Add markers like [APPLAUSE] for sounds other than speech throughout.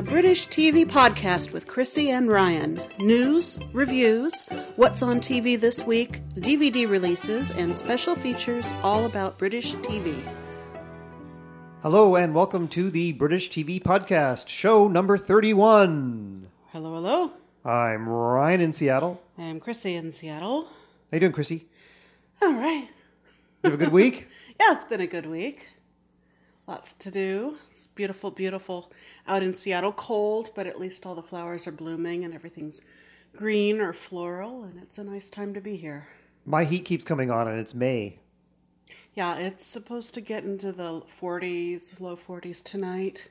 a British TV podcast with Chrissy and Ryan. News, reviews, what's on TV this week, DVD releases, and special features all about British TV. Hello and welcome to the British TV podcast, show number 31. Hello, hello. I'm Ryan in Seattle. I'm Chrissy in Seattle. How you doing, Chrissy? All right. You have a good week? [LAUGHS] Yeah, it's been a good week. Lots to do. It's beautiful, beautiful out in Seattle. Cold, but at least all the flowers are blooming and everything's green or floral, and it's a nice time to be here. My heat keeps coming on and it's May. Yeah, it's supposed to get into the 40s, low 40s tonight,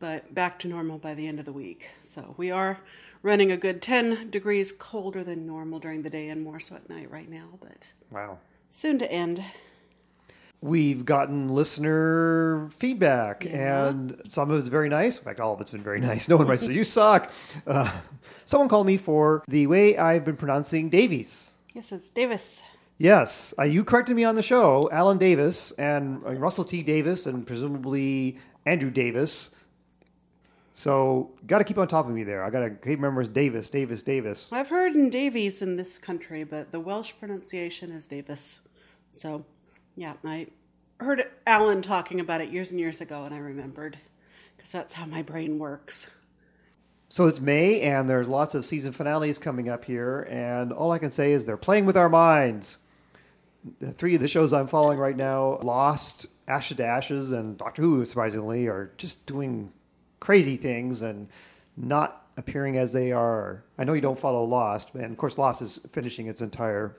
but back to normal by the end of the week. So we are running a good 10 degrees colder than normal during the day and more so at night right now, but Wow. soon to end. We've gotten listener feedback, Yeah. and some of it's very nice. In fact, all of it's been very [LAUGHS] nice. No one writes, "You suck." Uh, someone called me for the way I've been pronouncing Davies. Yes, it's Davis. Yes, uh, you corrected me on the show, Alan Davis and uh, Russell T. Davis, and presumably Andrew Davis. So, got to keep on top of me there. I got to keep remembering Davis, Davis, Davis. I've heard in Davies in this country, but the Welsh pronunciation is Davis. So, yeah, I heard Alan talking about it years and years ago, and I remembered because that's how my brain works. So it's May, and there's lots of season finales coming up here, and all I can say is they're playing with our minds. The three of the shows I'm following right now, Lost, Ashes to Ashes, and Doctor Who, surprisingly, are just doing crazy things and not appearing as they are. I know you don't follow Lost, and of course, Lost is finishing its entire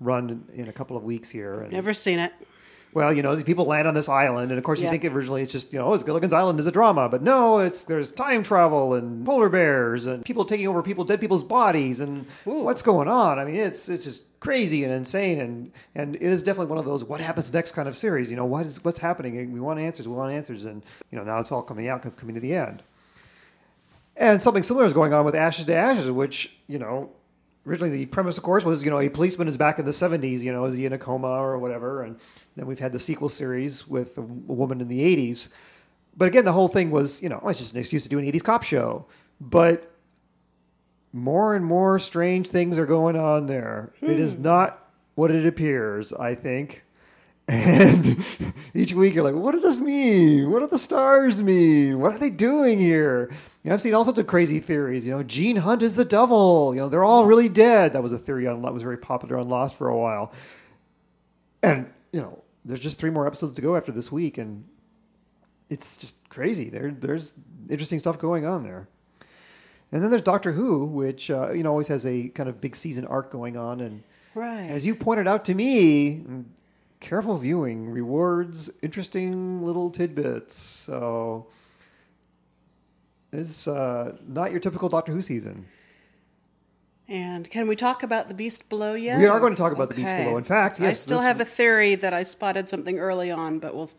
run in a couple of weeks here. And, Never seen it. well, you know, these people land on this island, and of course, you Yeah. think originally it's just, you know, oh, it's Gilligan's Island is a drama, but no, it's there's time travel and polar bears and people taking over people, dead people's bodies, and Ooh. what's going on? I mean, it's it's just crazy and insane, and and it is definitely one of those what happens next kind of series. You know, what is what's happening? And we want answers, we want answers, and you know, now it's all coming out because it's coming to the end. And something similar is going on with Ashes to Ashes, which you know originally the premise, of course, was you know a policeman is back in the '70s. You know, is he in a coma or whatever? And then we've had the sequel series with a, woman in the '80s. But again, the whole thing was you know it's just an excuse to do an '80s cop show. But more and more strange things are going on there. It is hmm. not what it appears. I think. [LAUGHS] And each week you're like, what does this mean? What do the stars mean? What are they doing here? You know, I've seen all sorts of crazy theories. You know, Gene Hunt is the devil. You know, they're all really dead. That was a theory on that was very popular on Lost for a while. And you know, there's just three more episodes to go after this week, and it's just crazy. There, there's interesting stuff going on there. And then there's Doctor Who, which uh, you know always has a kind of big season arc going on, and Right. as you pointed out to me, careful viewing rewards interesting little tidbits. So it's uh, not your typical Doctor Who season. And can we talk about the Beast Below yet? We are going to talk about The Beast Below. In fact, yes, I still have a theory that I spotted something early on, but we'll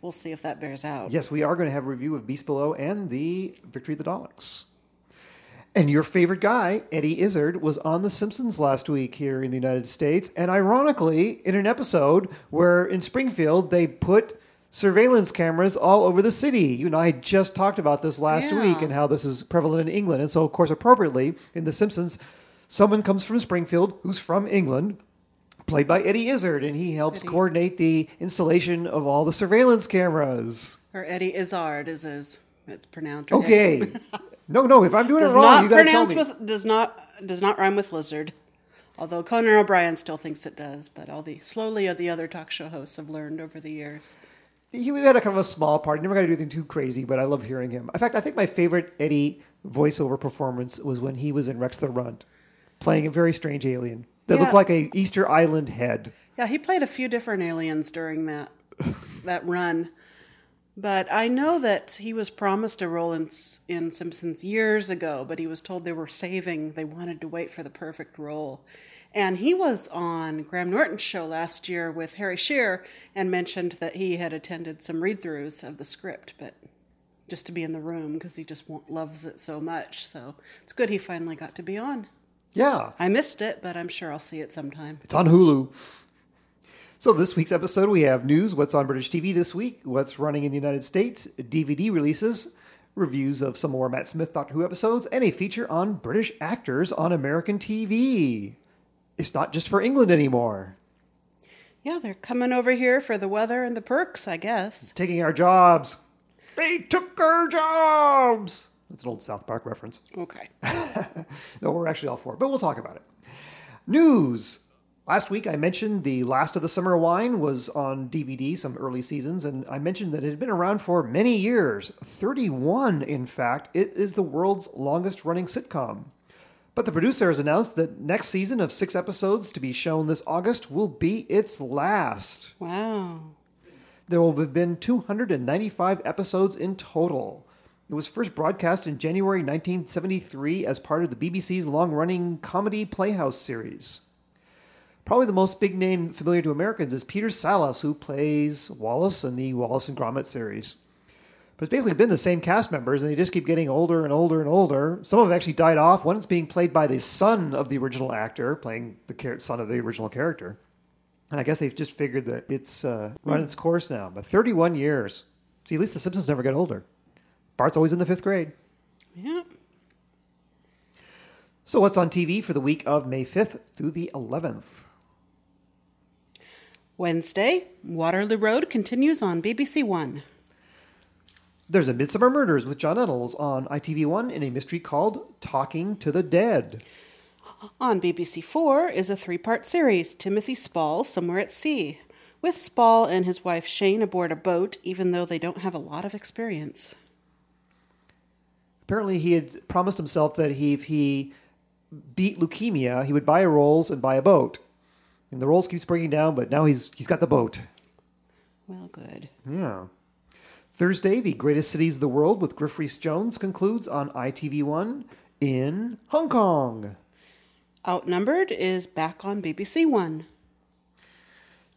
we'll see if that bears out. Yes, we are going to have a review of Beast Below and the Victory of the Daleks. And your favorite guy, Eddie Izzard, was on The Simpsons last week here in the United States. And ironically, in an episode where in Springfield they put surveillance cameras all over the city. You and I just talked about this last Yeah. week and how this is prevalent in England. And so, of course, appropriately, in The Simpsons, someone comes from Springfield who's from England, played by Eddie Izzard, and he helps Eddie. coordinate the installation of all the surveillance cameras. Or Eddie Izzard is as it's pronounced. Okay. [LAUGHS] no, no. If I'm doing does it wrong, you got to tell me. with does not does not rhyme with lizard. Although Conan O'Brien still thinks it does, but all the slowly the other talk show hosts have learned over the years. He we had a kind of a small part. Never got to do anything too crazy, but I love hearing him. In fact, I think my favorite Eddie voiceover performance was when he was in Rex the Runt, playing a very strange alien that Yeah. looked like a Easter Island head. Yeah, he played a few different aliens during that that run. But I know that he was promised a role in in Simpsons years ago, but he was told they were saving. They wanted to wait for the perfect role. And he was on Graham Norton's show last year with Harry Shearer and mentioned that he had attended some read throughs of the script, but just to be in the room because he just loves it so much. So it's good he finally got to be on. Yeah, I missed it, but I'm sure I'll see it sometime. it's on Hulu. So this week's episode, we have news, what's on British TV this week, what's running in the United States, DVD releases, reviews of some more Matt Smith Doctor Who episodes, and a feature on British actors on American TV. It's not just for England anymore. Yeah, they're coming over here for the weather and the perks, I guess. Taking our jobs. They took our jobs. That's an old South Park reference. Okay. [LAUGHS] no, we're actually all for it, but we'll talk about it. News. Last week I mentioned the Last of the Summer Wine was on DVD, some early seasons, and I mentioned that it had been around for many years 31, in fact. It is the world's longest running sitcom. But the producer has announced that next season of six episodes to be shown this August will be its last. Wow. There will have been 295 episodes in total. It was first broadcast in January 1973 as part of the BBC's long running comedy Playhouse series. Probably the most big name familiar to Americans is Peter Sallis, who plays Wallace in the Wallace and Gromit series. But it's basically been the same cast members, and they just keep getting older and older and older. Some have actually died off. One is being played by the son of the original actor, playing the son of the original character. And I guess they've just figured that it's uh, run its course now. But 31 years. See, at least the Simpsons never get older. Bart's always in the fifth grade. Yeah. So, what's on TV for the week of May 5th through the 11th? Wednesday, Waterloo Road continues on BBC One. There's a Midsomer Murders with John Nettles on ITV1 in a mystery called Talking to the Dead. On BBC Four is a three part series, Timothy Spall, Somewhere at Sea, with Spall and his wife Shane aboard a boat, even though they don't have a lot of experience. Apparently, he had promised himself that he, if he beat leukemia, he would buy a Rolls and buy a boat. And the Rolls keeps breaking down, but now he's he's got the boat. Well, good. Yeah. Thursday, the greatest cities of the world with Griff Rhys Jones concludes on ITV1 in Hong Kong. Outnumbered is back on BBC One.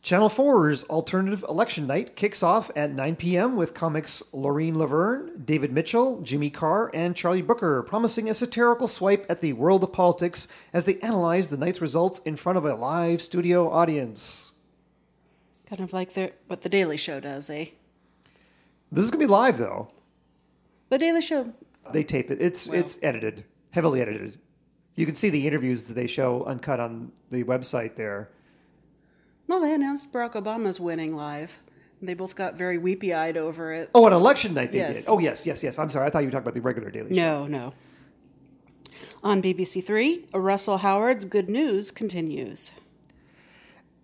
Channel 4's alternative election night kicks off at 9 p.m. with comics Lauren Laverne, David Mitchell, Jimmy Carr, and Charlie Brooker promising a satirical swipe at the world of politics as they analyze the night's results in front of a live studio audience. Kind of like the, what The Daily Show does, eh? This is going to be live, though. The Daily Show. They tape it. It's it's edited, heavily edited. You can see the interviews that they show uncut on the website there. Well, they announced Barack Obama's winning live. They both got very weepy eyed over it. Oh, on election night they Yes. did. Oh, yes, yes, yes. I'm sorry. I thought you were talking about the regular Daily Show. No, no. On BBC Three, Russell Howard's Good News continues.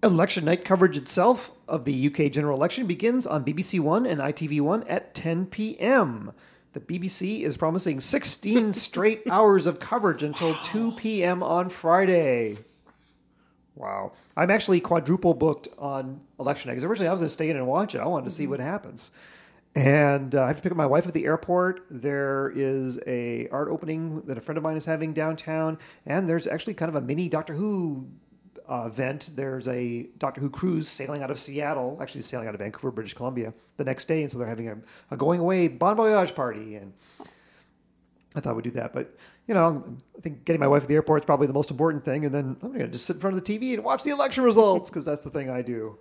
Election night coverage itself of the UK general election begins on BBC One and ITV1 at 10 p.m. The BBC is promising 16 [LAUGHS] straight hours of coverage until 2 p.m. on Friday. Wow. I'm actually quadruple booked on election night because originally I was going to stay in and watch it. I wanted to see what happens. And uh, I have to pick up my wife at the airport. There is a art opening that a friend of mine is having downtown, and there's actually kind of a mini Doctor Who uh, event. There's a Doctor Who cruise sailing out of Seattle, actually sailing out of Vancouver, British Columbia, the next day, and so they're having a, a going away bon voyage party. And I thought we'd do that, but you know, I think getting my wife at the airport is probably the most important thing, and then I'm going to just sit in front of the TV and watch the election results because that's the thing I do.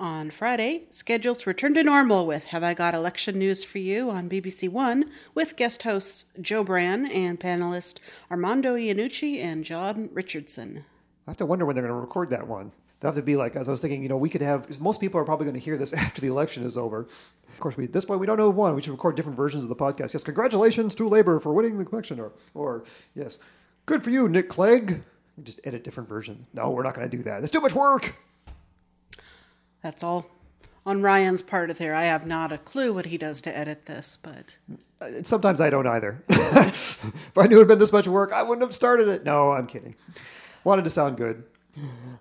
On Friday, scheduled to return to normal with Have I Got Election News for You on BBC One with guest hosts Jo Brand and panelist Armando Iannucci and Jon Richardson. I have to wonder when they're going to record that one. They'll have to be like, as I was thinking, you know, we could have, most people are probably going to hear this [LAUGHS] after the election is over. Of course, we, at this point, we don't know who won. We should record different versions of the podcast. Yes, congratulations to Labor for winning the election. Or, or yes, good for you, Nick Clegg. Just edit different versions. No, we're not going to do that. It's too much work. That's all on Ryan's part of there. I have not a clue what he does to edit this, but Uh, Sometimes I don't either. [LAUGHS] if I knew it had been this much work, I wouldn't have started it. No, I'm kidding. Wanted to sound good.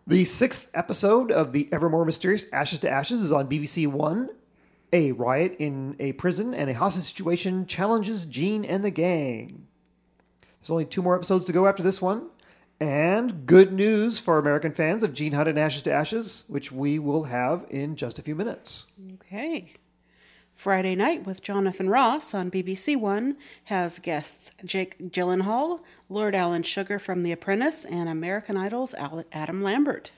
The sixth episode of the ever more mysterious Ashes to Ashes is on BBC One. A riot in a prison and a hostage situation challenges Gene and the gang. There's only two more episodes to go after this one. And good news for American fans of Gene Hunt and Ashes to Ashes, which we will have in just a few minutes. okay. Friday night with Jonathan Ross on BBC One has guests Jake Gyllenhaal, Lord Alan Sugar from The Apprentice, and American Idol's Adam Lambert.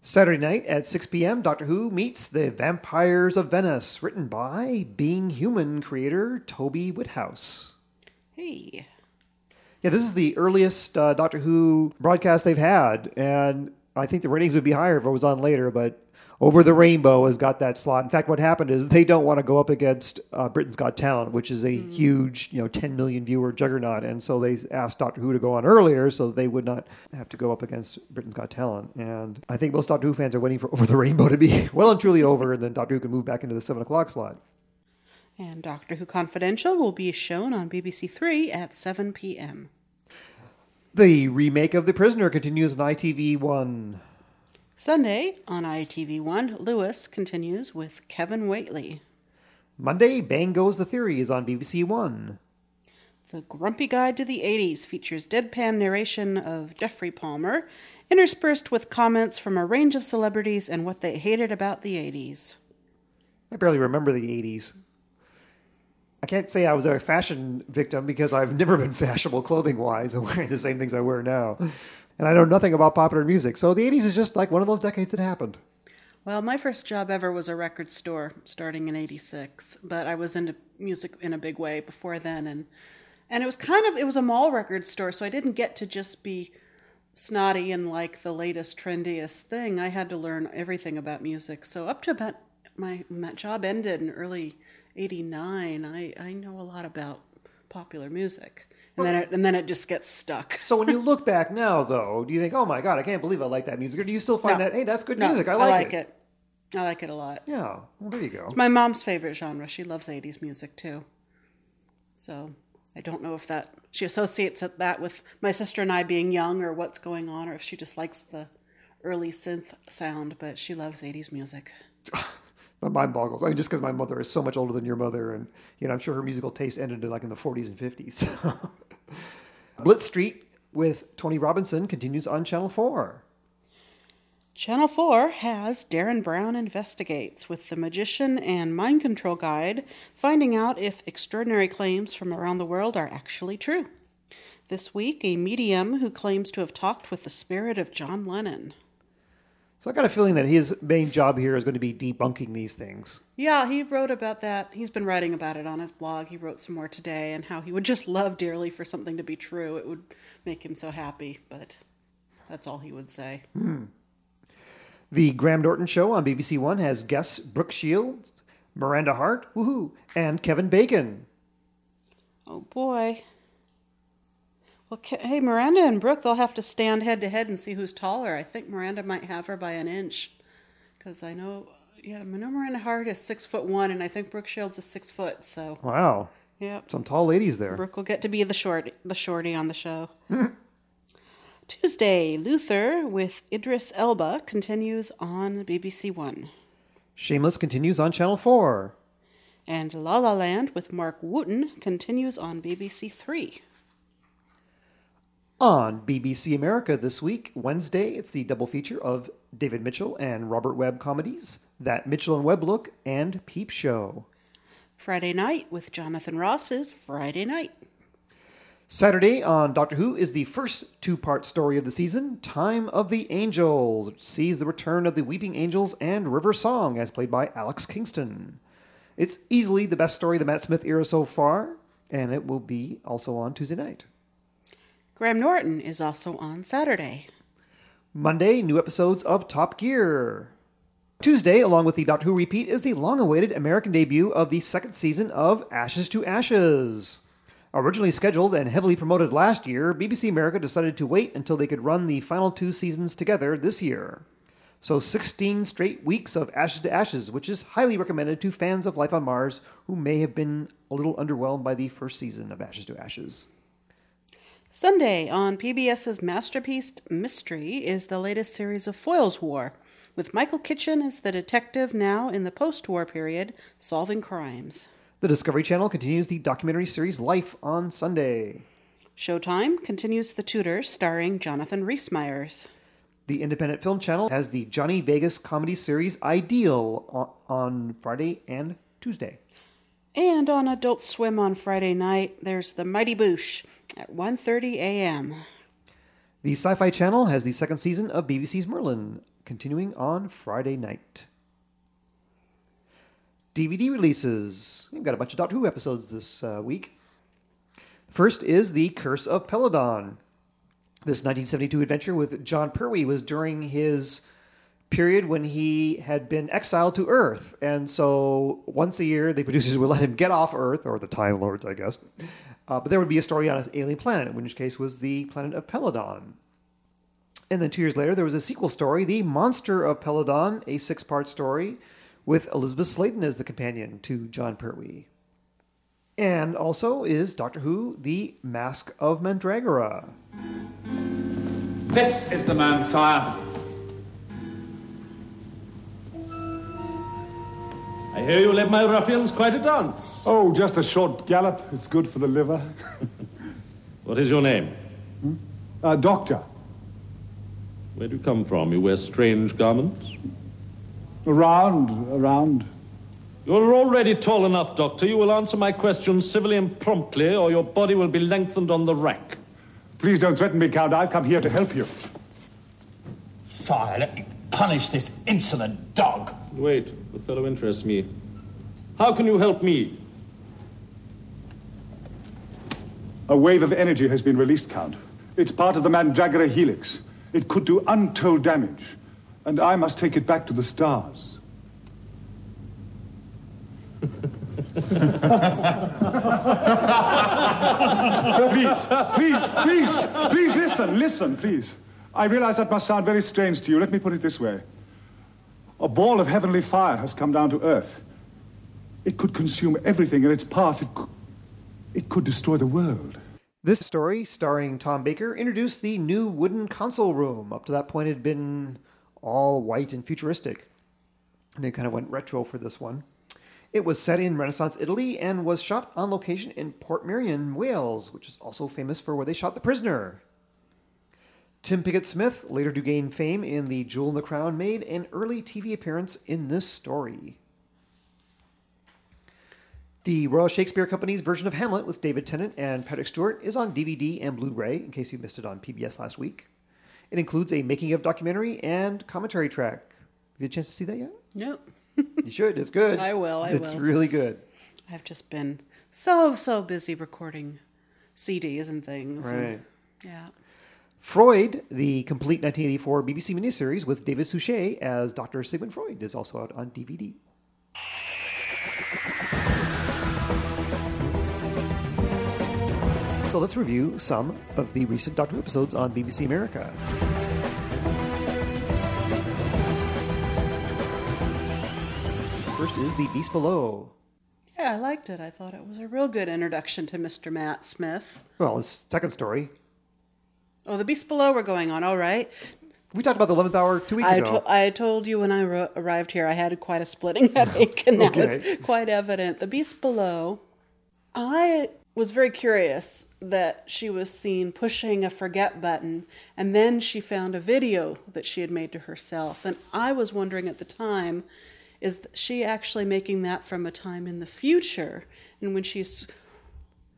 Saturday night at 6 p.m., Doctor Who meets the Vampires of Venice, written by Being Human creator Toby Whithouse. Hey. Yeah, this is the earliest uh, Doctor Who broadcast they've had, and I think the ratings would be higher if it was on later, but Over the Rainbow has got that slot. In fact, what happened is they don't want to go up against uh, Britain's Got Talent, which is a huge, you know, 10 million viewer juggernaut, and so they asked Doctor Who to go on earlier so that they would not have to go up against Britain's Got Talent. And I think most Doctor Who fans are waiting for Over the Rainbow to be [LAUGHS] well and truly over, and then Doctor Who can move back into the 7 o'clock slot. And Doctor Who Confidential will be shown on BBC Three at 7 p.m. The remake of The Prisoner continues on ITV1. Sunday on ITV1, Lewis continues with Kevin Whately. Monday, Bang Goes the Theory is on BBC One. The Grumpy Guide to the 80s features deadpan narration of Geoffrey Palmer, interspersed with comments from a range of celebrities and what they hated about the 80s. I barely remember the 80s. I can't say I was a fashion victim because I've never been [LAUGHS] fashionable clothing wise. I'm wearing the same things I wear now. And I know nothing about popular music. So the 80s is just like one of those decades that happened. Well, my first job ever was a record store starting in 86, but I was into music in a big way before then and and it was kind of it was a mall record store, so I didn't get to just be snotty and like the latest trendiest thing. I had to learn everything about music. So up to about my that job ended in early 89, I I know a lot about popular music. And then it, and then it just gets stuck. [LAUGHS] So when you look back now, though, do you think, oh my God, I can't believe I like that music? Or do you still find No. that, hey, that's good No, music? I I like, it. it. I like it a lot. Yeah, well, there you go. It's my mom's favorite genre. She loves 80s music too. So I don't know if that she associates it- that with my sister and I being young or what's going on, or if she just likes the early synth sound, but she loves 80s music. [LAUGHS] My mind boggles. I mean, just because my mother is so much older than your mother, and you know, I'm sure her musical taste ended in, like in the 40s and 50s. [LAUGHS] Blitz Street with Tony Robinson continues on Channel 4. Channel 4 has Derren Brown Investigates with the magician and mind control guide finding out if extraordinary claims from around the world are actually true. This week, a medium who claims to have talked with the spirit of John Lennon. So I got a feeling that his main job here is going to be debunking these things. Yeah, he wrote about that. He's been writing about it on his blog. He wrote some more today and how he would just love dearly for something to be true. It would make him so happy, but that's all he would say. Hmm. The Graham Norton Show on BBC One has guests Brooke Shields, Miranda Hart, woohoo, and Kevin Bacon. Oh boy. Well, hey, Miranda and Brooke, they'll have to stand head to head and see who's taller. I think Miranda might have her by an inch, because I know, yeah, I know Miranda Hart is six foot one, and I think Brooke Shields is six foot. So, Wow, yeah, some tall ladies there. Brooke will get to be the short, the shorty on the show. [LAUGHS] Tuesday, Luther with Idris Elba continues on BBC One, Shameless continues on Channel 4. and La La Land with Mark Wootton continues on BBC Three. On BBC America this week, Wednesday, it's the double feature of David Mitchell and Robert Webb comedies, That Mitchell and Webb Look, and Peep Show. Friday night with Jonathan Ross is Friday night. Saturday on Doctor Who is the first two part story of the season, Time of the Angels, which sees the return of the Weeping Angels and River Song, as played by Alex Kingston. It's easily the best story of the Matt Smith era so far, and it will be also on Tuesday night. Graham Norton is also on Saturday. Monday, new episodes of Top Gear. Tuesday, along with the Doctor Who repeat, is the long awaited American debut of the second season of Ashes to Ashes. Originally scheduled and heavily promoted last year, BBC America decided to wait until they could run the final two seasons together this year. So 16 straight weeks of Ashes to Ashes, which is highly recommended to fans of Life on Mars who may have been a little underwhelmed by the first season of Ashes to Ashes. Sunday on PBS's Masterpiece Mystery is the latest series of Foyle's War, with Michael Kitchen as the detective now in the post war period solving crimes. The Discovery Channel continues the documentary series Life on Sunday. Showtime continues The Tudor starring Jonathan Rhys Meyers. The Independent Film Channel has the Johnny Vegas comedy series Ideal on, on Friday and Tuesday. And on Adult Swim on Friday night, there's The Mighty Boosh at 1:30 a.m. The Sci Fi Channel has the second season of BBC's Merlin continuing on Friday night. DVD releases. We've got a bunch of Doctor Who episodes this uh, week. First is The Curse of Peladon. This 1972 adventure with Jon Pertwee was during his period when he had been exiled to Earth. And so once a year, the producers would [LAUGHS] let him get off Earth, or the Time Lords, I guess. Uh, but there would be a story on his alien planet, in which case was the planet of Peladon. And then two years later, there was a sequel story, The Monster of Peladon, a six part story with Elizabeth Sladen as the companion to Jon Pertwee. And also is Doctor Who, The Mask of Mandragora. This is the man, sire. I hear you led my ruffians quite a dance. Oh, just a short gallop. It's good for the liver. [LAUGHS] What is your name? Uh, doctor, Where do you come from? You wear strange garments? around, around. You're already tall enough, Doctor. You will answer my questions civilly and promptly, or your body will be lengthened on the rack. Please don't threaten me, Count. I've come here to help you. Sire, let me punish this insolent dog. Wait, the fellow interests me. How can you help me? A wave of energy has been released, Count. It's part of the Mandragora helix. It could do untold damage, and I must take it back to the stars. [LAUGHS] please, please, please, please listen, listen, please. I realize that must sound very strange to you. Let me put it this way. A ball of heavenly fire has come down to Earth. It could consume everything in its path. It could, it could destroy the world. This story, starring Tom Baker, introduced the new wooden console room. Up to that point, it had been all white and futuristic. And they kind of went retro for this one. It was set in Renaissance Italy and was shot on location in Port Portmeirion, Wales, which is also famous for where they shot The Prisoner. Tim Pigott-Smith, later to gain fame in The Jewel in the Crown, made an early TV appearance in this story. The Royal Shakespeare Company's version of Hamlet with David Tennant and Patrick Stewart is on DVD and Blu ray, in case you missed it on PBS last week. It includes a making of documentary and commentary track. Have you had a chance to see that yet? Nope. You should. It's good. [LAUGHS] I will, I it's will. really good. I've just been so, so busy recording CDs and things. and- Right. yeah. Freud, the complete 1984 BBC miniseries with David Suchet as Dr. Sigmund Freud, is also out on DVD. So let's review some of the recent Doctor Who episodes on BBC America. First is The Beast Below. Yeah, I liked it. I thought it was a real good introduction to Mr. Matt Smith. Well, his second story. Oh, the Beast Below we're going on. All right. We talked about the 11th hour two weeks I, ago. to- I told you when I ro- arrived here, I had quite a splitting [LAUGHS] headache, and now Okay. it's quite evident. The Beast Below, I was very curious that she was seen pushing a forget button, and then she found a video that she had made to herself. And I was wondering at the time, is she actually making that from a time in the future? And when she's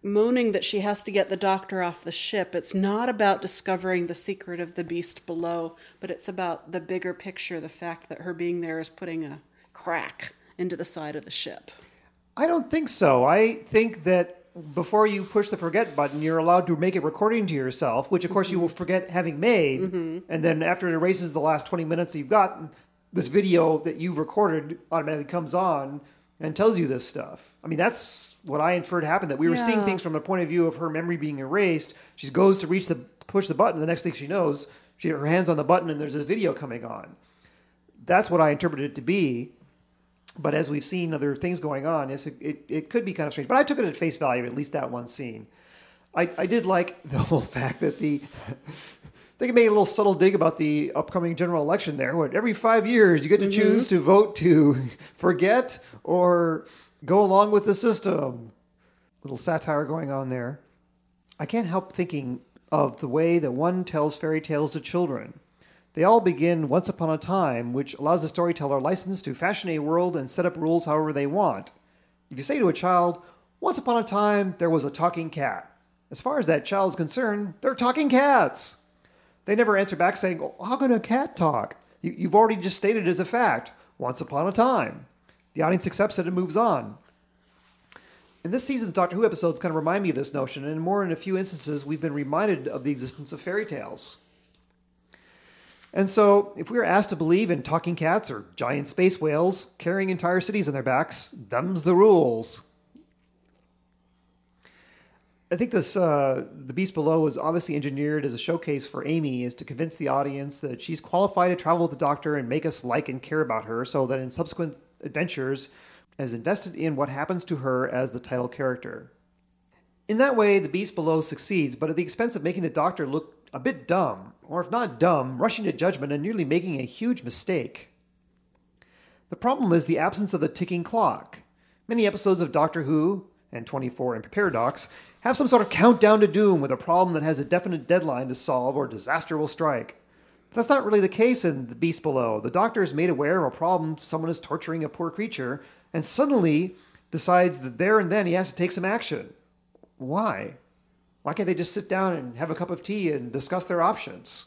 moaning that she has to get the doctor off the ship. It's not about discovering the secret of the beast below, but it's about the bigger picture the fact that her being there is putting a crack into the side of the ship. I don't think so. I think that before you push the forget button, you're allowed to make a recording to yourself, which of course you will mm-hmm. forget having made. Mm-hmm. And then after it erases the last 20 minutes you've got, this video that you've recorded automatically comes on and tells you this stuff. I mean, that's what I inferred happened that we were seeing things from the point of view of her memory being erased. She goes to reach the push the button, the next thing she knows, she her hands on the button and there's this video coming on. That's what I interpreted it to be. But as we've seen other things going on, it, it, it could be kind of strange. But I took it at face value, at least that one scene. I, I did like [LAUGHS] the whole fact that the. They made a little subtle dig about the upcoming general election there. What every five years you get to mm-hmm. choose to vote to [LAUGHS] forget or go along with the system. Little satire going on there. I can't help thinking of the way that one tells fairy tales to children. They all begin once upon a time, which allows the storyteller license to fashion a world and set up rules however they want. If you say to a child, Once upon a time there was a talking cat, as far as that child is concerned, they're talking cats. They never answer back saying, "Oh, How can a cat talk? You, you've already just stated it as a fact. Once upon a time. The audience accepts it and moves on. And this season's Doctor Who episodes kind of remind me of this notion, and more in a few instances, we've been reminded of the existence of fairy tales. And so, if we are asked to believe in talking cats or giant space whales carrying entire cities on their backs, them's the rules. I think this uh, the Beast Below was obviously engineered as a showcase for Amy, is to convince the audience that she's qualified to travel with the Doctor and make us like and care about her, so that in subsequent adventures, as invested in what happens to her as the title character. In that way, the Beast Below succeeds, but at the expense of making the Doctor look a bit dumb, or if not dumb, rushing to judgment and nearly making a huge mistake. The problem is the absence of the ticking clock. Many episodes of Doctor Who, and 24 and Paradox, have some sort of countdown to doom with a problem that has a definite deadline to solve or disaster will strike. But that's not really the case in The Beast Below. The Doctor is made aware of a problem, someone is torturing a poor creature, and suddenly decides that there and then he has to take some action. Why? Why can't they just sit down and have a cup of tea and discuss their options?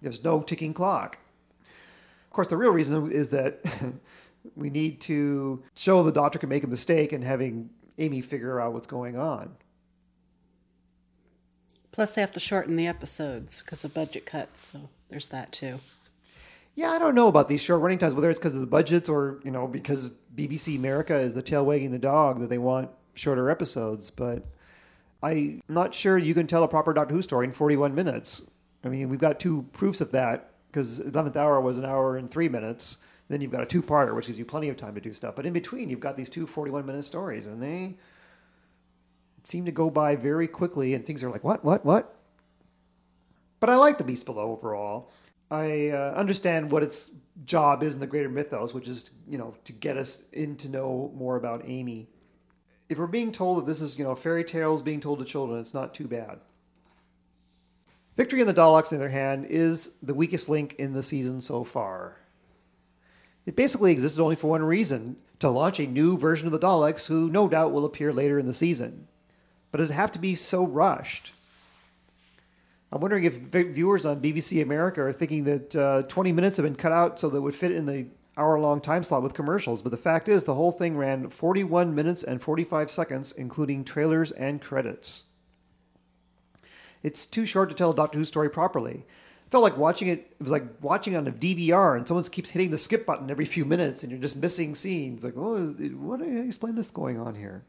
There's no ticking clock. Of course, the real reason is that [LAUGHS] we need to show the doctor can make a mistake and having Amy figure out what's going on. Plus, they have to shorten the episodes because of budget cuts. So there's that too. Yeah, I don't know about these short running times, whether it's because of the budgets or you know because BBC America is the tail wagging the dog that they want shorter episodes. But I'm not sure you can tell a proper Doctor Who story in 41 minutes. I mean, we've got two proofs of that because 11th Hour was an hour and three minutes. Then you've got a two-parter, which gives you plenty of time to do stuff. But in between, you've got these two 41-minute stories, and they seem to go by very quickly, and things are like, what, what, what? But I like The Beast Below overall. I uh, understand what its job is in the greater mythos, which is, you know, to get us in to know more about Amy. If we're being told that this is, you know, fairy tales being told to children, it's not too bad. Victory in the Daleks, on the other hand, is the weakest link in the season so far. It basically existed only for one reason to launch a new version of the Daleks, who no doubt will appear later in the season. But does it have to be so rushed? I'm wondering if viewers on BBC America are thinking that uh, 20 minutes have been cut out so that it would fit in the hour long time slot with commercials. But the fact is, the whole thing ran 41 minutes and 45 seconds, including trailers and credits. It's too short to tell Doctor Who story properly. Felt like watching it, it was like watching on a DVR and someone keeps hitting the skip button every few minutes and you're just missing scenes. Like, oh, what do I explain this going on here?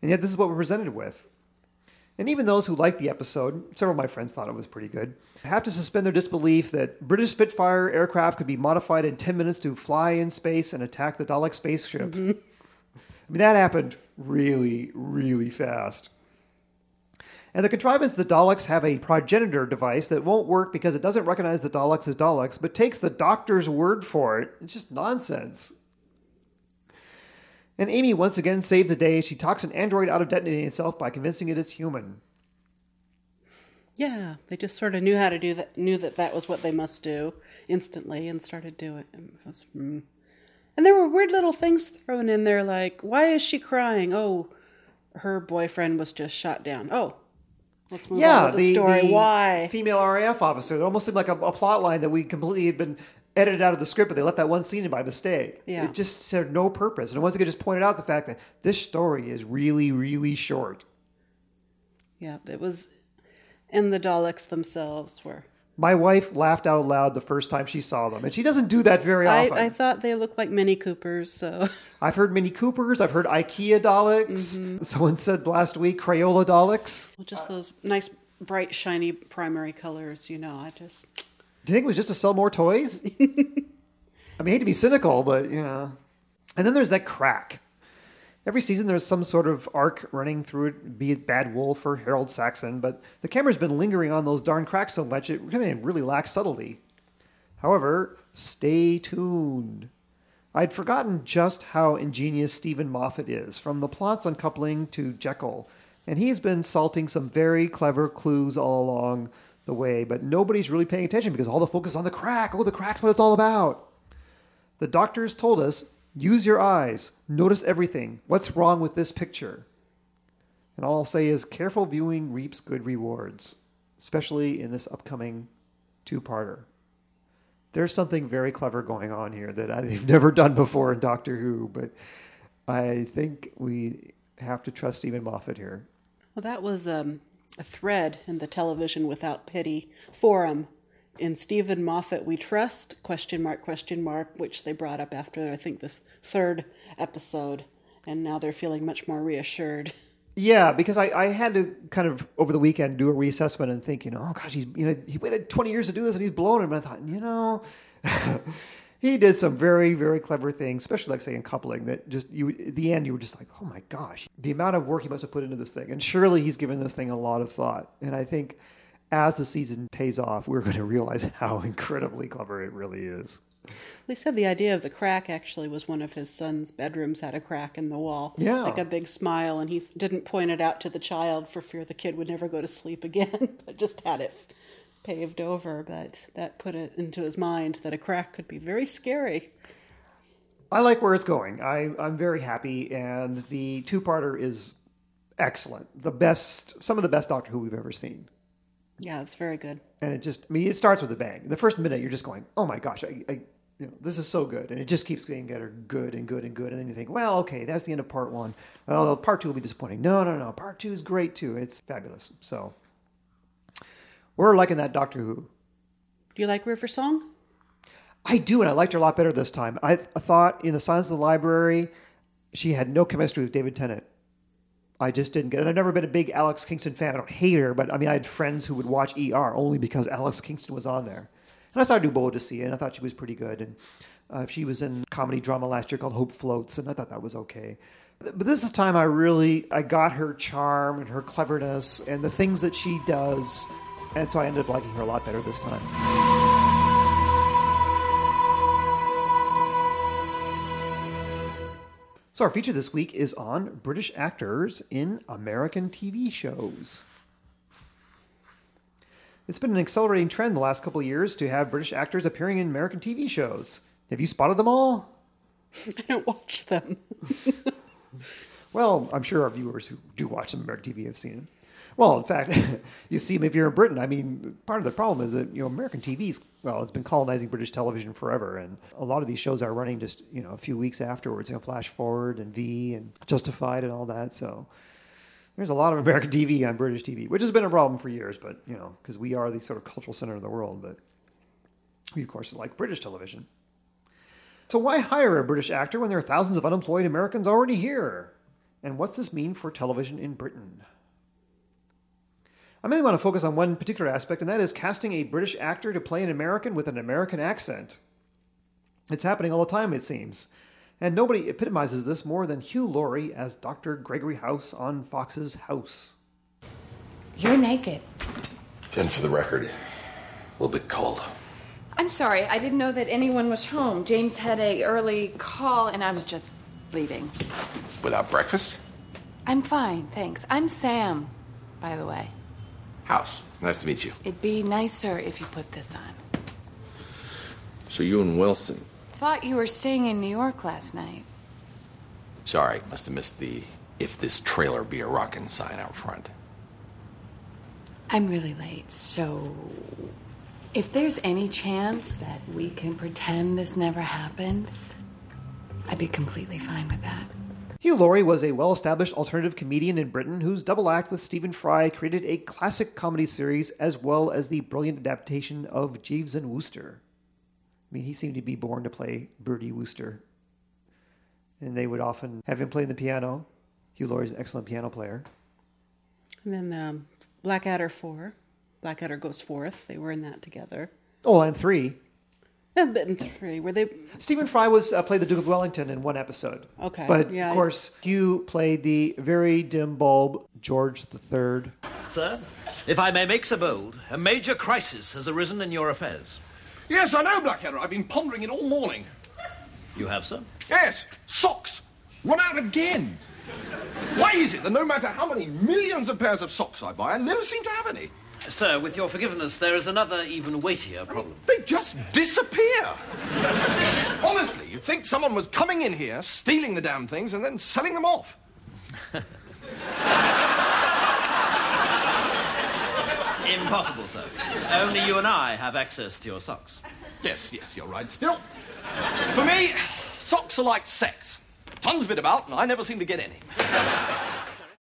And yet, this is what we're presented with. And even those who liked the episode, several of my friends thought it was pretty good, have to suspend their disbelief that British Spitfire aircraft could be modified in 10 minutes to fly in space and attack the Dalek spaceship. Mm-hmm. I mean, that happened really, really fast. And the contrivance, the Daleks have a progenitor device that won't work because it doesn't recognize the Daleks as Daleks, but takes the doctor's word for it. It's just nonsense. And Amy once again saved the day. She talks an android out of detonating itself by convincing it it's human. Yeah, they just sort of knew how to do that, knew that that was what they must do instantly, and started doing it. Was, mm. And there were weird little things thrown in there, like, why is she crying? Oh, her boyfriend was just shot down. Oh, let's move yeah, on to the, the story. The why? Female RAF officer. It almost seemed like a, a plot line that we completely had been edited out of the script, but they left that one scene in by mistake. Yeah. It just served no purpose. And once again, just pointed out the fact that this story is really, really short. Yeah, it was. And the Daleks themselves were. My wife laughed out loud the first time she saw them, and she doesn't do that very often. I, I thought they looked like Mini Coopers, so. [LAUGHS] I've heard Mini Coopers. I've heard IKEA Daleks. Mm-hmm. Someone said last week Crayola Daleks. Well, just those nice, bright, shiny primary colors. You know, I just. Do you think it was just to sell more toys? [LAUGHS] I mean, I hate to be cynical, but you know. And then there's that crack. Every season there's some sort of arc running through it, be it Bad Wolf or Harold Saxon, but the camera's been lingering on those darn cracks so much it really, lacks subtlety. However, stay tuned. I'd forgotten just how ingenious Steven Moffat is, from the plot's uncoupling to Jekyll, and he's been salting some very clever clues all along the way, but nobody's really paying attention because all the focus is on the crack. Oh, the crack's what it's all about. The doctors told us use your eyes, notice everything. What's wrong with this picture? And all I'll say is careful viewing reaps good rewards, especially in this upcoming two parter. there's something very clever going on here that I've [LAUGHS] never done before in Doctor Who, but I think we have to trust Steven Moffat here. Well, that was um, a thread in the Television Without Pity forum. In Steven Moffat, we trust? Question mark? Question mark? Which they brought up after I think this third episode, and now they're feeling much more reassured. Yeah, because I, I had to kind of over the weekend do a reassessment and think, you know, oh gosh, he's you know he waited 20 years to do this and he's blown him. And I thought, you know, [LAUGHS] he did some very very clever things, especially like say in coupling that just you at the end you were just like, oh my gosh, the amount of work he must have put into this thing. And surely he's given this thing a lot of thought. And I think as the season pays off, we're going to realize [LAUGHS] how incredibly clever it really is. They said the idea of the crack actually was one of his son's bedrooms had a crack in the wall. Yeah. Like a big smile, and he didn't point it out to the child for fear the kid would never go to sleep again, [LAUGHS] but just had it paved over. But that put it into his mind that a crack could be very scary. I like where it's going. I, I'm very happy, and the two-parter is excellent. The best, some of the best Doctor Who we've ever seen. Yeah, it's very good. And it just, I mean, it starts with a bang. The first minute, you're just going, "Oh my gosh, I, I you know, this is so good," and it just keeps getting better, good and good and good. And then you think, "Well, okay, that's the end of part one. Well, part two will be disappointing." No, no, no. Part two is great too. It's fabulous. So we're liking that Doctor Who. Do you like River Song? I do, and I liked her a lot better this time. I, I thought in the Silence of the Library, she had no chemistry with David Tennant. I just didn't get it. I've never been a big Alex Kingston fan. I don't hate her, but I mean, I had friends who would watch ER only because Alex Kingston was on there. And I saw Dubois to see it, and I thought she was pretty good. And uh, she was in comedy drama last year called Hope Floats, and I thought that was okay. But this is time I really I got her charm and her cleverness and the things that she does, and so I ended up liking her a lot better this time. So our feature this week is on British actors in American TV shows. It's been an accelerating trend the last couple of years to have British actors appearing in American TV shows. Have you spotted them all? [LAUGHS] I don't watch them. [LAUGHS] Well, I'm sure our viewers who do watch some American TV have seen it. Well, in fact, [LAUGHS] you see if you're in Britain. I mean, part of the problem is that you know American TV's well, it's been colonizing British television forever, and a lot of these shows are running just you know a few weeks afterwards. You know, Flash Forward and V and Justified and all that. So there's a lot of American TV on British TV, which has been a problem for years. But you know, because we are the sort of cultural center of the world, but we of course like British television. So why hire a British actor when there are thousands of unemployed Americans already here? And what's this mean for television in Britain? I mainly want to focus on one particular aspect, and that is casting a British actor to play an American with an American accent. It's happening all the time, it seems. And nobody epitomizes this more than Hugh Laurie as Dr. Gregory House on Fox's House. You're naked. Ten for the record. A little bit cold. I'm sorry, I didn't know that anyone was home. James had a early call and I was just leaving. Without breakfast? I'm fine, thanks. I'm Sam, by the way. House. Nice to meet you. It'd be nicer if you put this on. So you and Wilson. Thought you were staying in New York last night. Sorry, must have missed the if this trailer be a rockin' sign out front. I'm really late, so if there's any chance that we can pretend this never happened, I'd be completely fine with that. Hugh Laurie was a well established alternative comedian in Britain whose double act with Stephen Fry created a classic comedy series as well as the brilliant adaptation of Jeeves and Wooster. I mean, he seemed to be born to play Bertie Wooster. And they would often have him playing the piano. Hugh Laurie's an excellent piano player. And then um, Blackadder 4, Blackadder Goes Forth, they were in that together. Oh, and 3. [LAUGHS] I've three. Were they? Stephen Fry was uh, played the Duke of Wellington in one episode. Okay, but yeah, of course I... Hugh played the very dim bulb George III. Sir, if I may make so bold, a major crisis has arisen in your affairs. Yes, I know, Blackadder. I've been pondering it all morning. You have, sir? Yes. Socks run out again. Why is it that no matter how many millions of pairs of socks I buy, I never seem to have any? Sir, with your forgiveness, there is another, even weightier problem. They just disappear. Honestly, you'd think someone was coming in here, stealing the damn things, and then selling them off. [LAUGHS] Impossible, sir. Only you and I have access to your socks. Yes, yes, you're right. Still, for me, socks are like sex. Tons of it about, and I never seem to get any.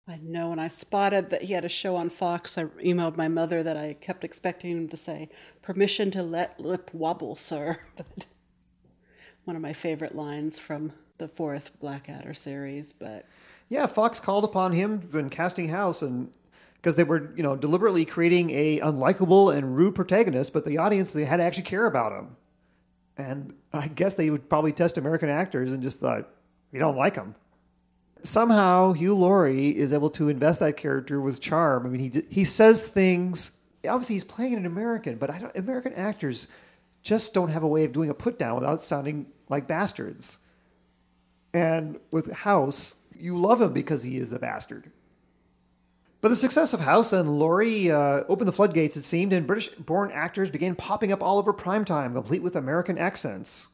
I know when I spotted that he had a show on Fox, I emailed my mother that I kept expecting him to say, Permission to let lip wobble, sir. [LAUGHS] But one of my favorite lines from the fourth Blackadder series, but Yeah, Fox called upon him when casting House, and because they were, you know, deliberately creating a unlikable and rude protagonist, but the audience they had to actually care about him. And I guess they would probably test American actors and just thought, we don't like him. Somehow Hugh Laurie is able to invest that character with charm. I mean, he he says things. Obviously, he's playing an American, but American actors just don't have a way of doing a put down without sounding like bastards. And with House, you love him because he is the bastard. But the success of House and Laurie uh, opened the floodgates, it seemed, and British born actors began popping up all over primetime, complete with American accents.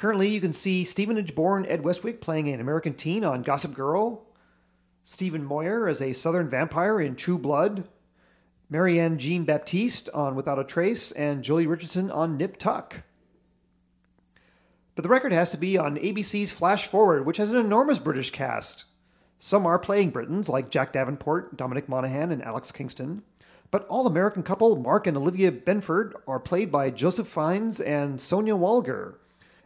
Currently, you can see Stevenage born Ed Westwick playing an American teen on Gossip Girl, Stephen Moyer as a Southern vampire in True Blood, Marianne Jean Baptiste on Without a Trace, and Joely Richardson on Nip Tuck. But the record has to be on ABC's Flash Forward, which has an enormous British cast. Some are playing Britons, like Jack Davenport, Dominic Monaghan, and Alex Kingston. But all American couple Mark and Olivia Benford are played by Joseph Fiennes and Sonya Walger.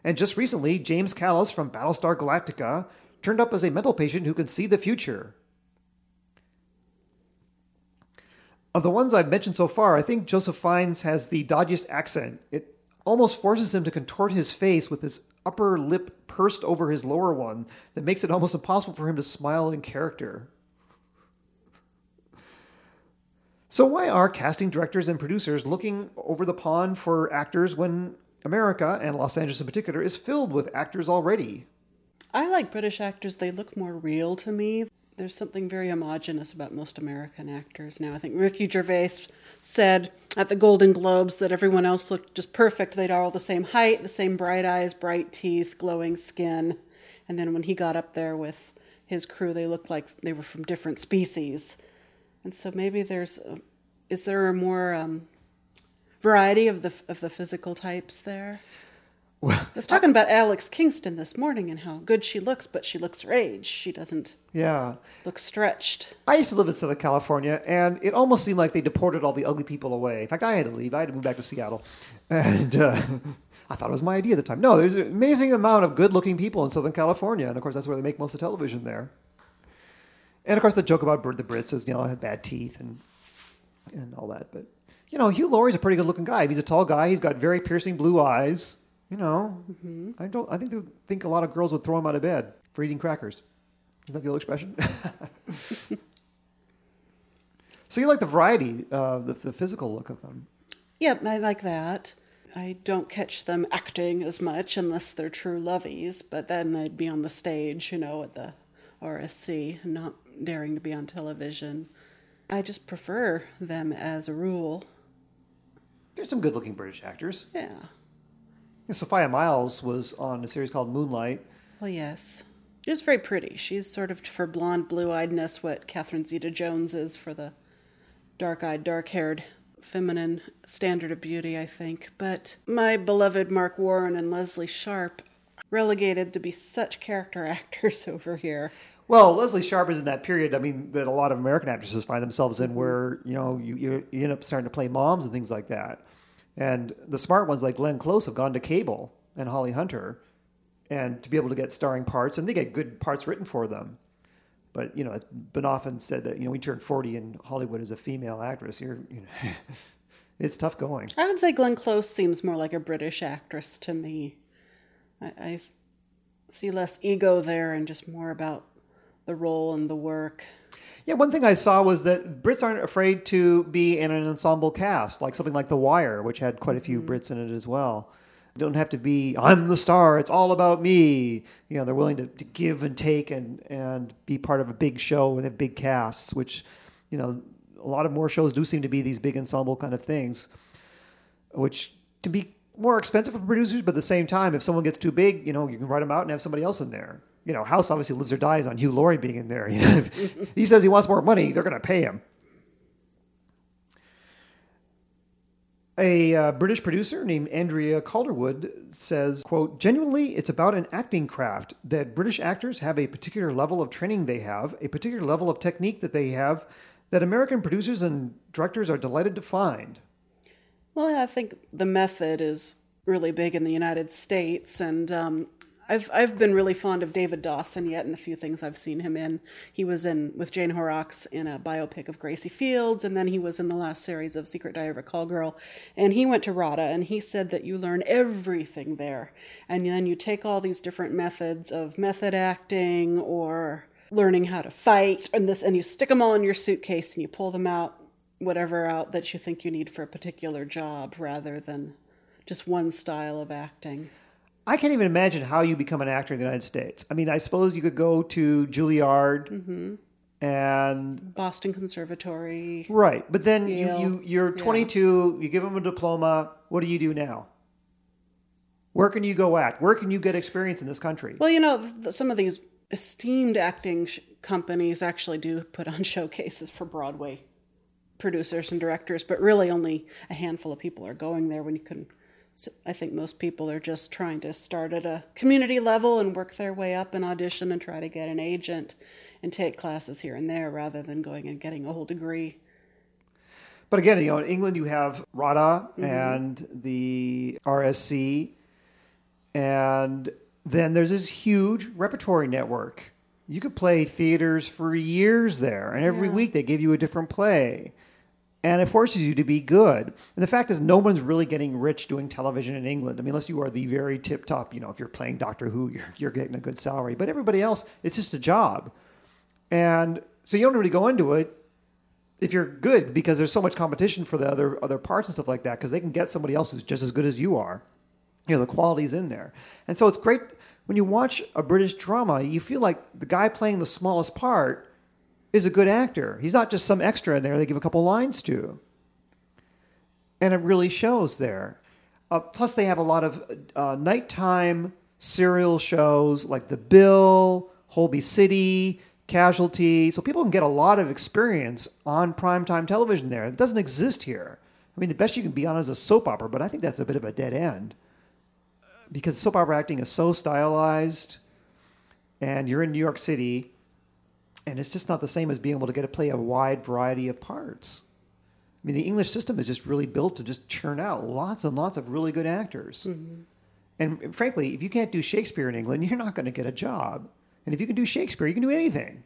And just recently, James Callis from Battlestar Galactica turned up as a mental patient who can see the future. Of the ones I've mentioned so far, I think Joseph Fiennes has the dodgiest accent. It almost forces him to contort his face with his upper lip pursed over his lower one that makes it almost impossible for him to smile in character. So, why are casting directors and producers looking over the pond for actors when America, and Los Angeles in particular, is filled with actors already? I like British actors. They look more real to me. There's something very homogenous about most American actors now. I think Ricky Gervais said at the Golden Globes that everyone else looked just perfect. They'd all the same height, the same bright eyes, bright teeth, glowing skin. And then when he got up there with his crew, they looked like they were from different species. And so maybe there's, a, is there a more um, variety of the of the physical types there? Well, I was talking about Alex Kingston this morning and how good she looks, but she looks her age. She doesn't Yeah. look stretched. I used to live in Southern California, and it almost seemed like they deported all the ugly people away. In fact, I had to leave. I had to move back to Seattle. [LAUGHS] And uh, I thought it was my idea at the time. No, there's an amazing amount of good looking people in Southern California. And of course, that's where they make most of the television there. And of course, the joke about Bird the Brits is, you know, I have bad teeth and, and all that. But, you know, Hugh Laurie's a pretty good looking guy. He's a tall guy, he's got very piercing blue eyes. You know, I don't. I think they think a lot of girls would throw him out of bed for eating crackers. Is that the old expression? [LAUGHS] so you like the variety, uh, the, the physical look of them. Yeah, I like that. I don't catch them acting as much unless they're true lovies, but then they'd be on the stage, you know, at the RSC, not daring to be on television. I just prefer them as a rule. There's some good-looking British actors. Yeah. Yeah, Sophia Myles was on a series called Moonlight. Well, yes. She's very pretty. She's sort of for blonde, blue eyedness what Catherine Zeta Jones is for the dark eyed, dark haired, feminine standard of beauty, I think. But my beloved Marc Warren and Lesley Sharp relegated to be such character [LAUGHS] actors over here. Well, Lesley Sharp is in that period. I mean, that a lot of American actresses find themselves in, mm-hmm. where you know you you end up starting to play moms and things like that. And the smart ones like Glenn Close have gone to cable and Holly Hunter, and to be able to get starring parts, and they get good parts written for them. But you know, it's been often said that you know, we turn forty in Hollywood as a female actress. You're, you know, [LAUGHS] it's tough going. I would say Glenn Close seems more like a British actress to me. I, I see less ego there and just more about the role and the work. Yeah, one thing I saw was that Brits aren't afraid to be in an ensemble cast, like something like The Wire, which had quite a few mm-hmm. Brits in it as well. You don't have to be I'm the star, it's all about me. You know, they're willing to, to give and take and and be part of a big show with a big casts, which, you know, a lot of more shows do seem to be these big ensemble kind of things, which can be more expensive for producers, but at the same time, if someone gets too big, you know, you can write them out and have somebody else in there. You know, House obviously lives or dies on Hugh Laurie being in there. [LAUGHS] He says he wants more money, they're going to pay him. A uh, British producer named Andrea Calderwood says, quote, genuinely, it's about an acting craft that British actors have a particular level of training they have, a particular level of technique that they have, that American producers and directors are delighted to find. Well, I think the method is really big in the United States, and um, I've I've been really fond of David Dawson yet, and a few things I've seen him in. He was in with Jane Horrocks in a biopic of Gracie Fields, and then he was in the last series of Secret Diary of a Call Girl. And he went to RADA, and he said that you learn everything there, and then you take all these different methods of method acting or learning how to fight, and this, and you stick them all in your suitcase, and you pull them out, whatever out that you think you need for a particular job, rather than just one style of acting. I can't even imagine how you become an actor in the United States. I mean, I suppose you could go to Juilliard Mm-hmm. and Boston Conservatory. right, but then you, Yale. you you're Yeah. 22. You give them a diploma. What do you do now? Where can you go act? Where can you get experience in this country? Well, you know, th- some of these esteemed acting sh- companies actually do put on [LAUGHS] showcases for Broadway producers and directors, but really only a handful of people are going there when you can. So I think most people are just trying to start at a community level and work their way up and audition and try to get an agent and take classes here and there rather than going and getting a whole degree. But again, you know, in England you have RADA Mhm. and the RSC, and then there's this huge repertory network. You could play theaters for years there, and every Yeah. week they give you a different play. And it forces you to be good. And the fact is, no one's really getting rich doing television in England. I mean, unless you are the very tip top, you know, if you're playing Doctor Who, [LAUGHS] you're, you're getting a good salary. But everybody else, it's just a job. And so you don't really go into it if you're good because there's so much competition for the other other parts and stuff like that because they can get somebody else who's just as good as you are. You know, the quality's in there. And so it's great when you watch a British drama, you feel like the guy playing the smallest part is a good actor. He's not just some extra in there they give a couple lines to. And it really shows there. Uh, plus, they have a lot of uh, nighttime serial shows like The Bill, Holby City, Casualty. So people can get a lot of experience on primetime television there. It doesn't exist here. I mean, the best you can be on is a soap opera, but I think that's a bit of a dead end because soap opera acting is so stylized, and you're in New York City, and it's just not the same as being able to get to play a wide variety of parts. I mean, the English system is just really built to just churn out lots and lots of really good actors. And frankly, if you can't do Shakespeare in England, [LAUGHS] you're not going to get a job. And if you can do Shakespeare, you can do anything.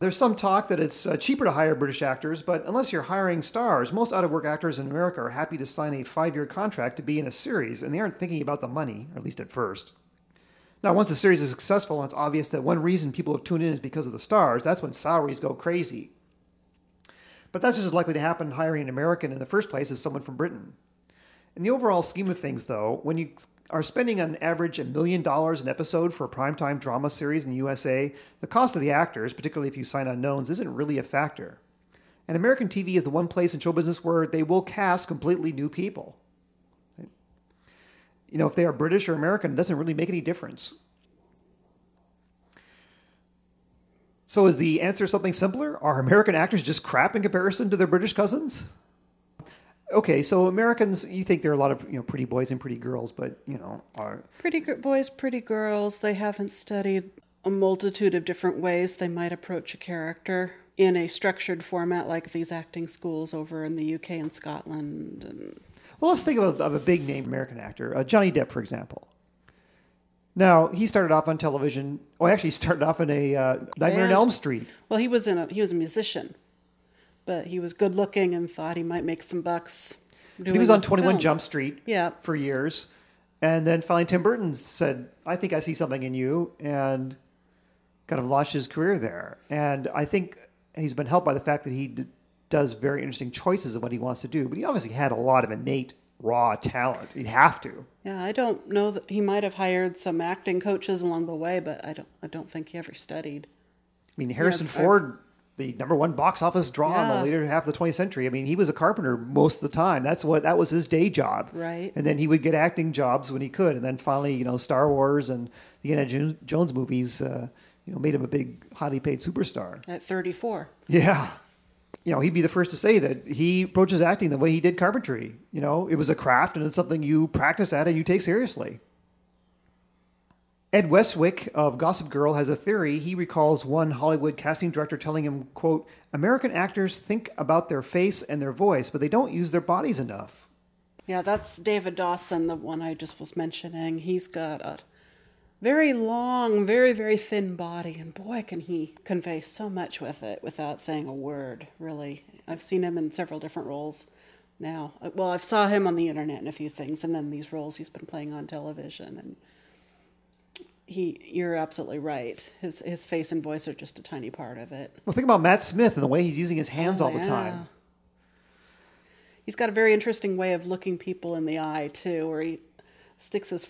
There's some talk that it's uh, cheaper to hire British actors, but unless you're hiring stars, most out of work actors in America are happy to sign a five year contract to be in a series, and they aren't thinking about the money, or at least at first. Now, once the series is successful it's obvious that one reason people have tuned in is because of the stars, that's when salaries go crazy. But that's just as likely to happen hiring an American in the first place as someone from Britain. In the overall scheme of things, though, when you are spending on average a million dollars an episode for a primetime drama series in the USA, the cost of the actors, particularly if you sign unknowns, isn't really a factor. And American TV is the one place in show business where they will cast completely new people. You know, if they are British or American, it doesn't really make any difference. So is the answer something simpler? Are American actors just crap in comparison to their British cousins? Okay, so Americans, you think there are a lot of you know pretty boys and pretty girls, but you know are Pretty boys, pretty girls, they haven't studied a multitude of different ways they might approach a character in a structured format like these acting schools over in the UK and Scotland. And well. Let's think of a, of a big name American actor, uh, Johnny Depp, for example. Now he started off on television. Oh, actually, he started off in a uh, Nightmare on. Elm Street. Well, he was in a he was a musician, but he was good looking and thought he might make some bucks. Doing he was on Twenty One. Jump Street Yeah. for years, and then finally Tim Burton said, "I think I see something in you," and kind of launched his career there. And I think he's been helped by the fact that he d- does very interesting choices of what he wants to do. But he obviously had a lot of innate raw talent. He'd have to. Yeah, I don't know that he might have hired some acting coaches along the way, but I don't I don't think he ever studied. I mean, Harrison I've- Ford, the number one box office draw in the later half of the 20th century. I mean, he was a carpenter most of the time. That's what that was his day job. Right. And then he would get acting jobs when he could, and then finally, you know, Star Wars and the Indiana Jones movies, uh, you know, made him a big, highly paid superstar. At 34. Yeah. You know, he'd be the first to say that he approaches acting the way he did carpentry. You know, it was a craft and it's something you practice at and you take seriously. Ed Westwick of Gossip Girl has a theory. He recalls one Hollywood casting director telling him, quote, American actors think about their face and their voice, but they don't use their bodies enough. Yeah, that's David Dawson, the one I just was mentioning. He's got a very long, very, very thin body, and boy, can he convey so much with it without saying a word, really. I've seen him in several different roles now. Uh, well, I've saw him on the internet in a few things, and then these roles he's been playing on television. And he, you're absolutely right. His his face and voice are just a tiny part of it. Well, think about Matt Smith and the way he's using his hands Oh, all the yeah. time. He's got a very interesting way of looking people in the eye too, where he sticks his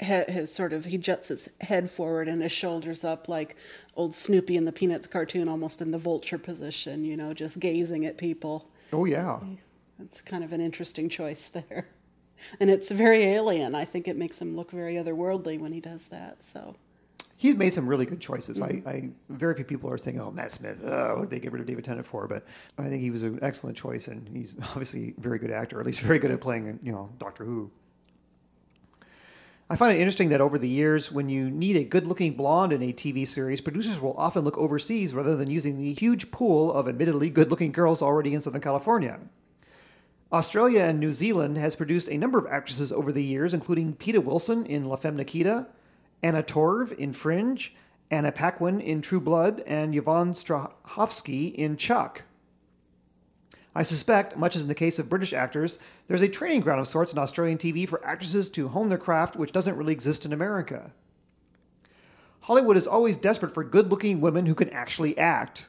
his sort of he juts his head forward and his shoulders up like old Snoopy in the Peanuts cartoon, almost in the vulture position. You know, just gazing at people. Oh, yeah. that's kind of an interesting choice there, and it's very alien. I think it makes him look very otherworldly when he does that. So. He's made some really good choices. Mm-hmm. I, I very few people are saying, "Oh, Matt Smith, uh, what did they get rid of David Tennant for?" But I think he was an excellent choice, and he's [LAUGHS] obviously a very good actor, or at least very good at playing, you know, Doctor Who. I find it interesting that over the years, when you need a good-looking blonde in a TV series, producers will often look overseas rather than using the huge pool of admittedly good-looking girls already in Southern California. Australia and New Zealand has produced a number of actresses over the years, including Peta Wilson in La Femme Nikita, Anna Torv in Fringe, Anna Paquin in True Blood, and Yvonne Strahovski in Chuck. I suspect, much as in the case of British actors, there's a training ground of sorts in Australian TV for actresses to hone their craft, which doesn't really exist in America. Hollywood is always desperate for good looking women who can actually act.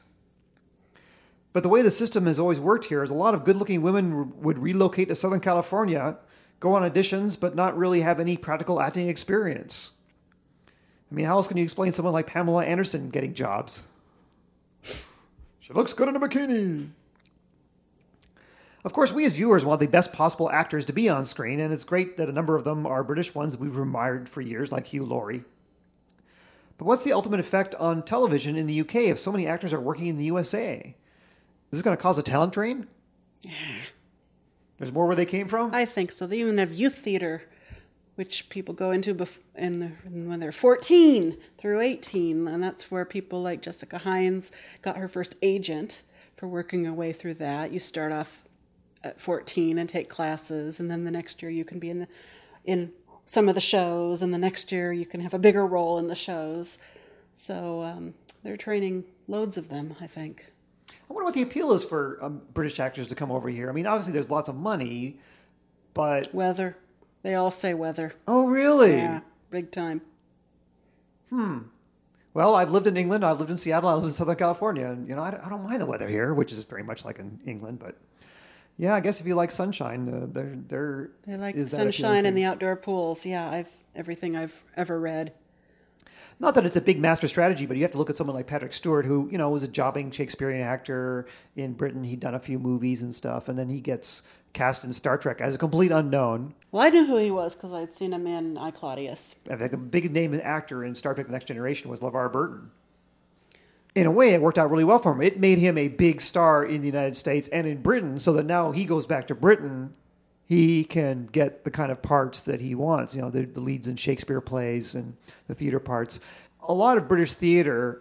But the way the system has always worked here is a lot of good looking women would relocate to Southern California, go on auditions, but not really have any practical acting experience. I mean, how else can you explain someone like Pamela Anderson getting jobs? She looks good in a bikini. Of course, we as viewers want the best possible actors to be on screen, and it's great that a number of them are British ones we've admired for years, like Hugh Laurie. But what's the ultimate effect on television in the UK if so many actors are working in the USA? Is this going to cause a talent drain? There's more where they came from? I think so. They even have youth theater, which people go into bef- in the, when they're 14 through 18. And that's where people like Jessica Hynes got her first agent for working her way through that. You start off at 14 and take classes, and then the next year you can be in, the, in some of the shows, and the next year you can have a bigger role in the shows. So um, they're training loads of them, I think. I wonder what the appeal is for um, British actors to come over here. I mean, obviously there's lots of money, but Weather. They all say weather. oh really? Yeah, big time. Hmm. Well, I've lived in England. I've lived in Seattle. I live in Southern California, and you know I I don't mind the weather here, which is very much like in England. But yeah, I guess if you like sunshine, uh, there there They like sunshine and the outdoor pools. Yeah, I've everything I've ever read. Not that it's a big master strategy, but you have to look at someone like Patrick Stewart, who you know was a jobbing Shakespearean actor in Britain. He'd done a few movies and stuff, and then he gets cast in Star Trek as a complete unknown. Well, I knew who he was because I'd seen him in I Claudius. The big name actor in Star Trek: The Next Generation was LeVar Burton. In a way, it worked out really well for him. It made him a big star in the United States and in Britain, so that now he goes back to Britain, he can get the kind of parts that he wants. You know, the, the leads in Shakespeare plays and the theater parts. A lot of British theater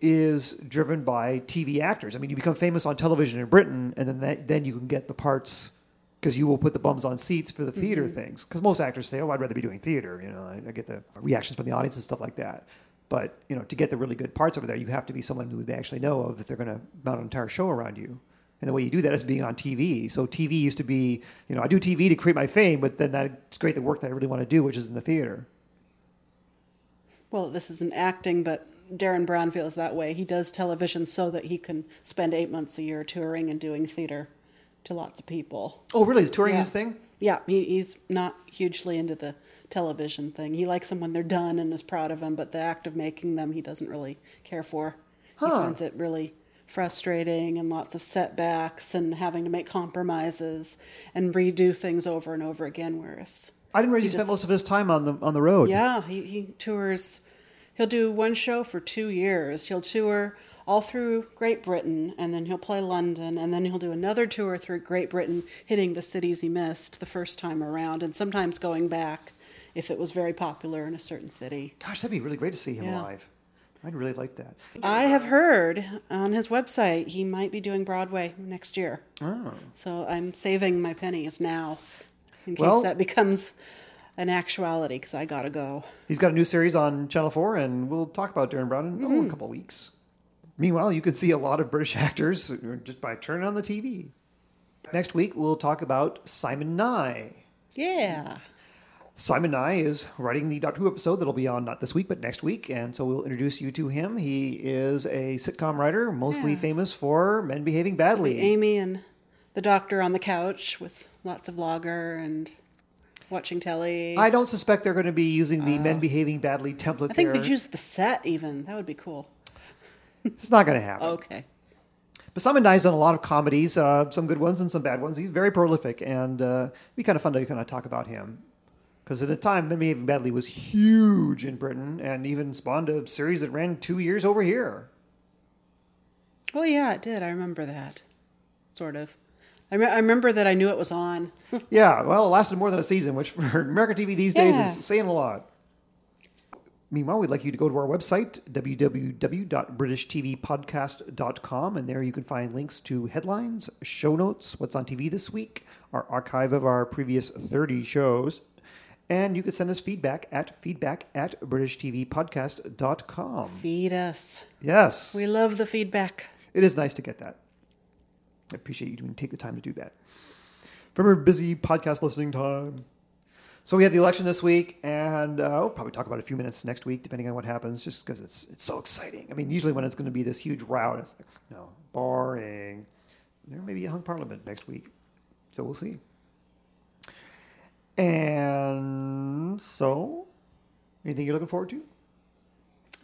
is driven by TV actors. I mean, you become famous on television in Britain, and then that, then you can get the parts because you will put the bums on seats for the theater Mhm. things. Because most actors say, "Oh, I'd rather be doing theater." You know, I, I get the reactions from the audience and stuff like that. But you know, to get the really good parts over there, you have to be someone who they actually know of that they're going to mount an entire show around you. And the way you do that is being on TV. So TV used to be, you know, I do TV to create my fame, but then that's great the work that I really want to do, which is in the theater. Well, this isn't acting, but Derren Brown feels that way. He does television so that he can spend eight months a year touring and doing theater to lots of people. Oh, really? Is touring Yeah. his thing? Yeah, he, he's not hugely into the television thing. He likes them when they're done and is proud of them, but the act of making them he doesn't really care for. He finds it really frustrating and lots of setbacks and having to make compromises and redo things over and over again. Whereas I didn't realize he, He spent just- most of his time on the on the road. yeah, he, he tours. He'll do one show for two years. He'll tour all through Great Britain, and then he'll play London, and then he'll do another tour through Great Britain, hitting the cities he missed the first time around, and sometimes going back if it was very popular in a certain city. Gosh, that'd be really great to see him Yeah. live. I'd really like that. I have heard on his website he might be doing Broadway next year. Oh. So I'm saving my pennies now in case Well- that becomes an actuality because I gotta go. He's got a new series on Channel 4, and we'll talk about Derren Brown in oh, Mm-hmm. a couple of weeks. Meanwhile, you can see a lot of British [LAUGHS] actors just by turning on the TV. Next week, we'll talk about Simon Nye. Yeah. Simon Nye is writing the Doctor Who episode that'll be on not this week, but next week, and so we'll introduce you to him. He is a sitcom writer, mostly Yeah. famous for Men Behaving Badly. Amy and the doctor on the couch with lots of lager and watching telly. I don't suspect they're going to be using the Men Behaving Badly template Uh. I think they'd use the set even. That would be cool. It's not going to happen. Okay. But Simon Nye's done a lot of comedies, uh, some good ones and some bad ones. He's very prolific, and uh, it'd be kind of fun to kind of talk about him. Because at the time, Men Behaving Badly was huge in Britain, and even spawned a series that ran two years over here. Oh yeah, it did. I remember that. Sort of. I, me- I remember that I knew it was on. [LAUGHS] Yeah, well, it lasted more than a season, which [LAUGHS] for American TV these days Yeah. is saying a lot. Meanwhile, we'd like you to go to our website, www.britishtvpodcast.com, and there you can find links to headlines, show notes, what's on TV this week, our archive of our previous 30 shows, and you can send us feedback at feedback at britishtvpodcast.com. Feed us. Yes. We love the feedback. It is nice to get that. I appreciate you doing take the time to do that. From our busy podcast listening time. So we had the election this week, and uh, we'll probably talk about it a few minutes next week, depending on what happens, just because it's it's so exciting. I mean, usually when it's going to be this huge rout, it's like, no, boring. There may be a hung parliament next week, so we'll see. And so, anything you're looking forward to?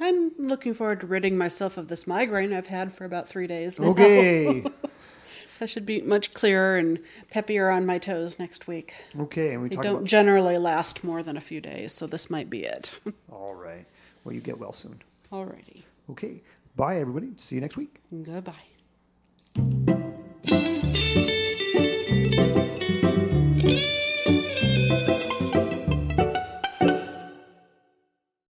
I'm looking forward to ridding myself of this migraine I've had for about three days now. Okay. [LAUGHS] I should be much clearer and peppier on my toes next week. Okay, and we They don't about. generally last more than a few days, so this might be it. [LAUGHS] All right. Well, you get well soon. Alrighty. Okay. Bye, everybody. See you next week. Goodbye.